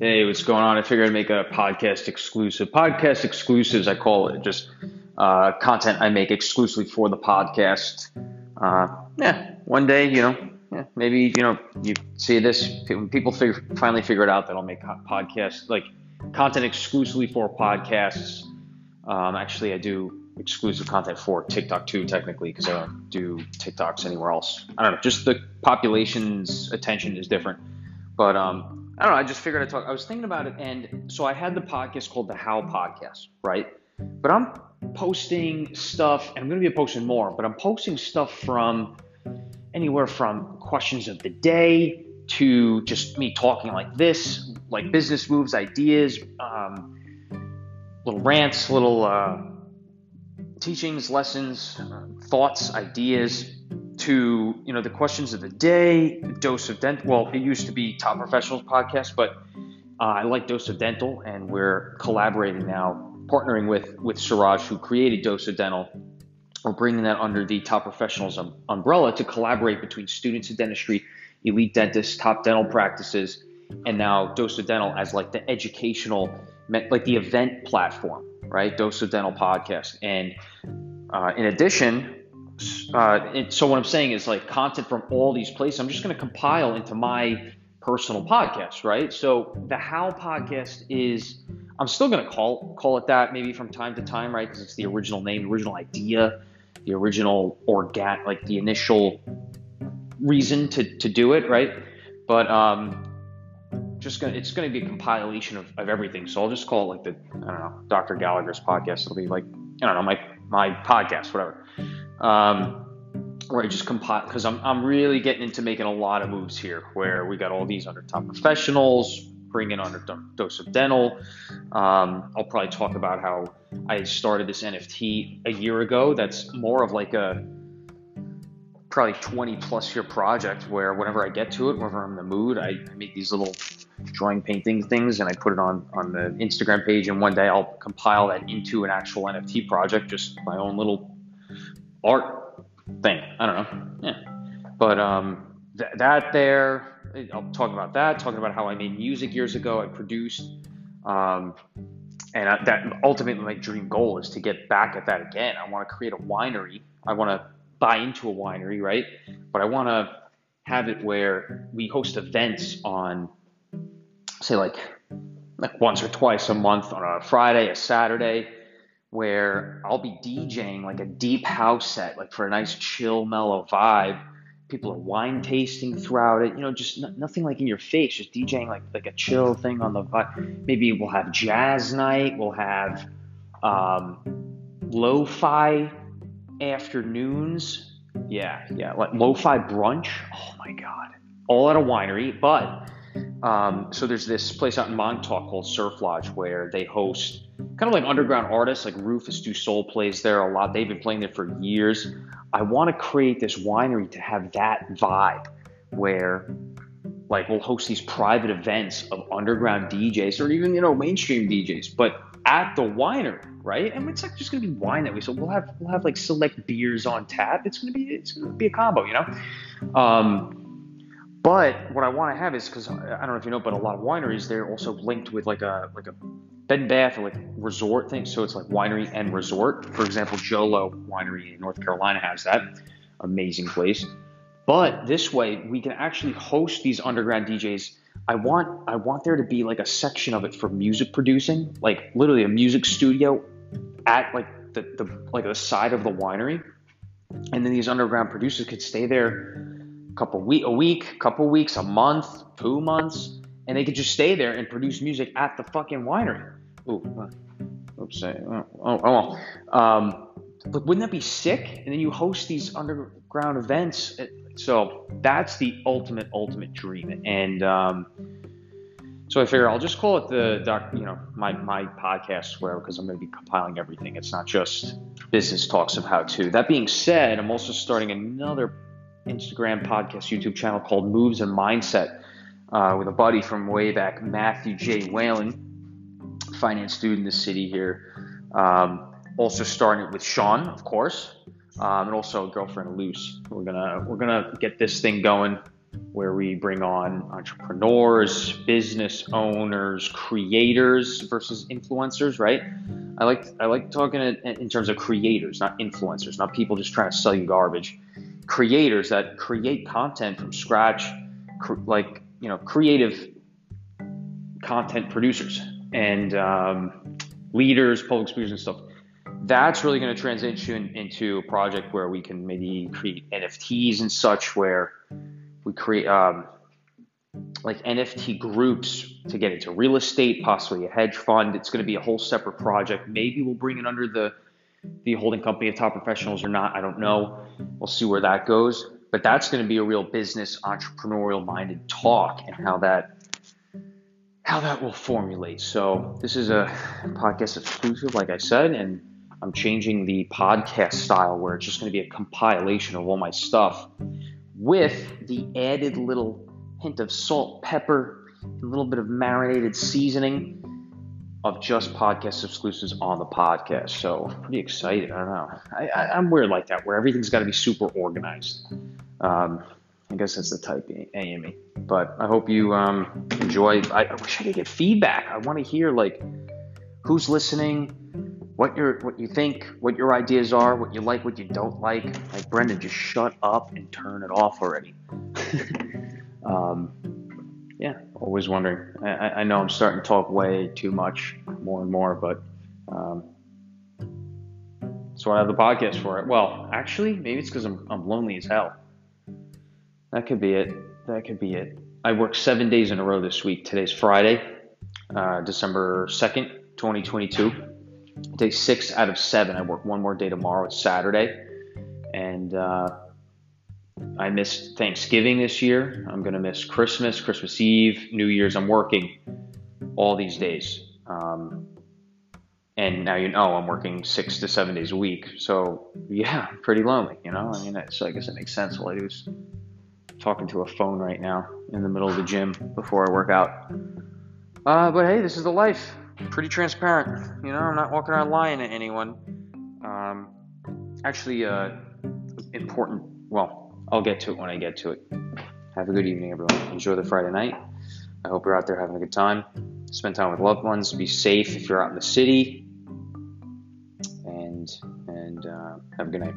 Hey, what's going on? I figured I'd make a podcast exclusive. Podcast exclusives, I call it, just uh, content I make exclusively for the podcast. Uh, yeah, one day, you know, yeah, maybe you know, you see this when people figure, finally figure it out that I'll make podcasts like content exclusively for podcasts. Um, actually, I do exclusive content for TikTok too, technically, because I don't do TikToks anywhere else. I don't know, just the population's attention is different. But um, I don't know. I just figured I'd talk. I was thinking about it, and so I had the podcast called the How Podcast, right? But I'm posting stuff, and I'm going to be posting more. But I'm posting stuff from anywhere from questions of the day to just me talking like this, like business moves, ideas, um, little rants, little uh, teachings, lessons, thoughts, ideas, to you know the questions of the day, dose of dental. Well, it used to be Top Professionals podcast, but uh, I like Dose of Dental, and we're collaborating now, partnering with with Siraj, who created Dose of Dental. We're bringing that under the Top Professionals um, umbrella to collaborate between students of dentistry, elite dentists, top dental practices, and now Dose of Dental as like the educational, like the event platform, right? Dose of Dental podcast, and uh, in addition, uh, so what I'm saying is like content from all these places. I'm just going to compile into my personal podcast, right? So the How podcast is. I'm still going to call call it that maybe from time to time, right? Because it's the original name, the original idea, the original organ, like the initial reason to to do it, right? But um, just gonna it's gonna be a compilation of, of everything. So I'll just call it like the I don't know Dr. Gallagher's podcast. It'll be like I don't know my my podcast, whatever um, where I just compile because I'm, I'm really getting into making a lot of moves here where we got all these under top professionals, bringing under dose of dental. Um, I'll probably talk about how I started this NFT a year ago. That's more of like a probably 20 plus year project where whenever I get to it, whenever I'm in the mood, I make these little drawing painting things and I put it on on the Instagram page and one day I'll compile that into an actual NFT project, just my own little art thing. I don't know. Yeah. But um, th- that there, I'll talk about that, talking about how I made music years ago, I produced. Um, and I, that ultimately my dream goal is to get back at that again. I want to create a winery. I want to buy into a winery, right? But I want to have it where we host events on, say, like like once or twice a month on a Friday, a Saturday, where I'll be DJing like a deep house set, like for a nice chill, mellow vibe. People are wine tasting throughout it, you know, just n- nothing like in your face, just DJing like like a chill thing on the vibe. Maybe we'll have jazz night, we'll have um, lo-fi afternoons. Yeah, yeah, like lo-fi brunch. Oh my god, all at a winery, but um, so there's this place out in Montauk called Surf Lodge where they host kind of like underground artists, like Rufus Du Sol plays there a lot. They've been playing there for years. I want to create this winery to have that vibe where like we'll host these private events of underground DJs or even you know mainstream DJs, but at the winery, right? And it's like just gonna be wine that we so we'll have we'll have like select beers on tap. It's gonna be it's gonna be a combo, you know. Um, but what I want to have is because I don't know if you know, but a lot of wineries they're also linked with like a like a bed and bath or like resort thing. So it's like winery and resort. For example, Jolo Winery in North Carolina has that amazing place. But this way we can actually host these underground DJs. I want I want there to be like a section of it for music producing, like literally a music studio at like the, the like the side of the winery. And then these underground producers could stay there a couple week, a week, couple weeks, a month, two months, and they could just stay there and produce music at the fucking winery. Ooh, uh, oops, oh, oh, oh, um, but wouldn't that be sick? And then you host these underground events. So that's the ultimate, ultimate dream. And um, so I figure I'll just call it the doc, you know, my my podcast, where because I'm going to be compiling everything. It's not just business talks of how to. That being said, I'm also starting another Instagram podcast, YouTube channel called Moves and Mindset uh, with a buddy from way back, Matthew J. Whalen, finance dude in the city here. Um, also starting it with Sean, of course, um, and also girlfriend Luce. We're gonna we're gonna get this thing going where we bring on entrepreneurs, business owners, creators versus influencers, right? I like I like talking in terms of creators, not influencers, not people just trying to sell you garbage. Creators that create content from scratch, like you know, creative content producers and um, leaders, public speakers, and stuff. That's really going to transition into a project where we can maybe create NFTs and such, where we create um, like NFT groups to get into real estate, possibly a hedge fund. It's going to be a whole separate project. Maybe we'll bring it under the the holding company of top professionals or not. I don't know. We'll see where that goes. But that's going to be a real business entrepreneurial minded talk and how that how that will formulate. So this is a podcast exclusive, like I said, and I'm changing the podcast style where it's just going to be a compilation of all my stuff with the added little hint of salt, pepper, a little bit of marinated seasoning of just podcast exclusives on the podcast. So pretty excited. I don't know. I, am weird like that, where everything's got to be super organized. Um, I guess that's the type A in me. But I hope you um, enjoy. I, I wish I could get feedback. I want to hear like who's listening, what you what you think, what your ideas are, what you like, what you don't like. Like Brendan, just shut up and turn it off already. um, yeah, always wondering. I, I, know I'm starting to talk way too much, more and more, but um, I have the podcast for it. Well, actually, maybe it's because I'm, I'm lonely as hell. That could be it. That could be it. I worked seven days in a row this week. Today's Friday, uh, December 2nd, 2022 day six out of seven. I work one more day tomorrow. It's Saturday, and uh, I missed Thanksgiving this year. I'm gonna miss Christmas, Christmas Eve, New Year's. I'm working all these days, um, and now you know I'm working six to seven days a week. So yeah, pretty lonely. You know, I mean, so I guess it makes sense. All I do is talking to a phone right now in the middle of the gym before I work out. Uh, but hey, this is the life pretty transparent. You know, I'm not walking around lying to anyone. Um, actually, uh, important. Well, I'll get to it when I get to it. Have a good evening, everyone. Enjoy the Friday night. I hope you're out there having a good time. Spend time with loved ones. Be safe if you're out in the city. And and uh, have a good night.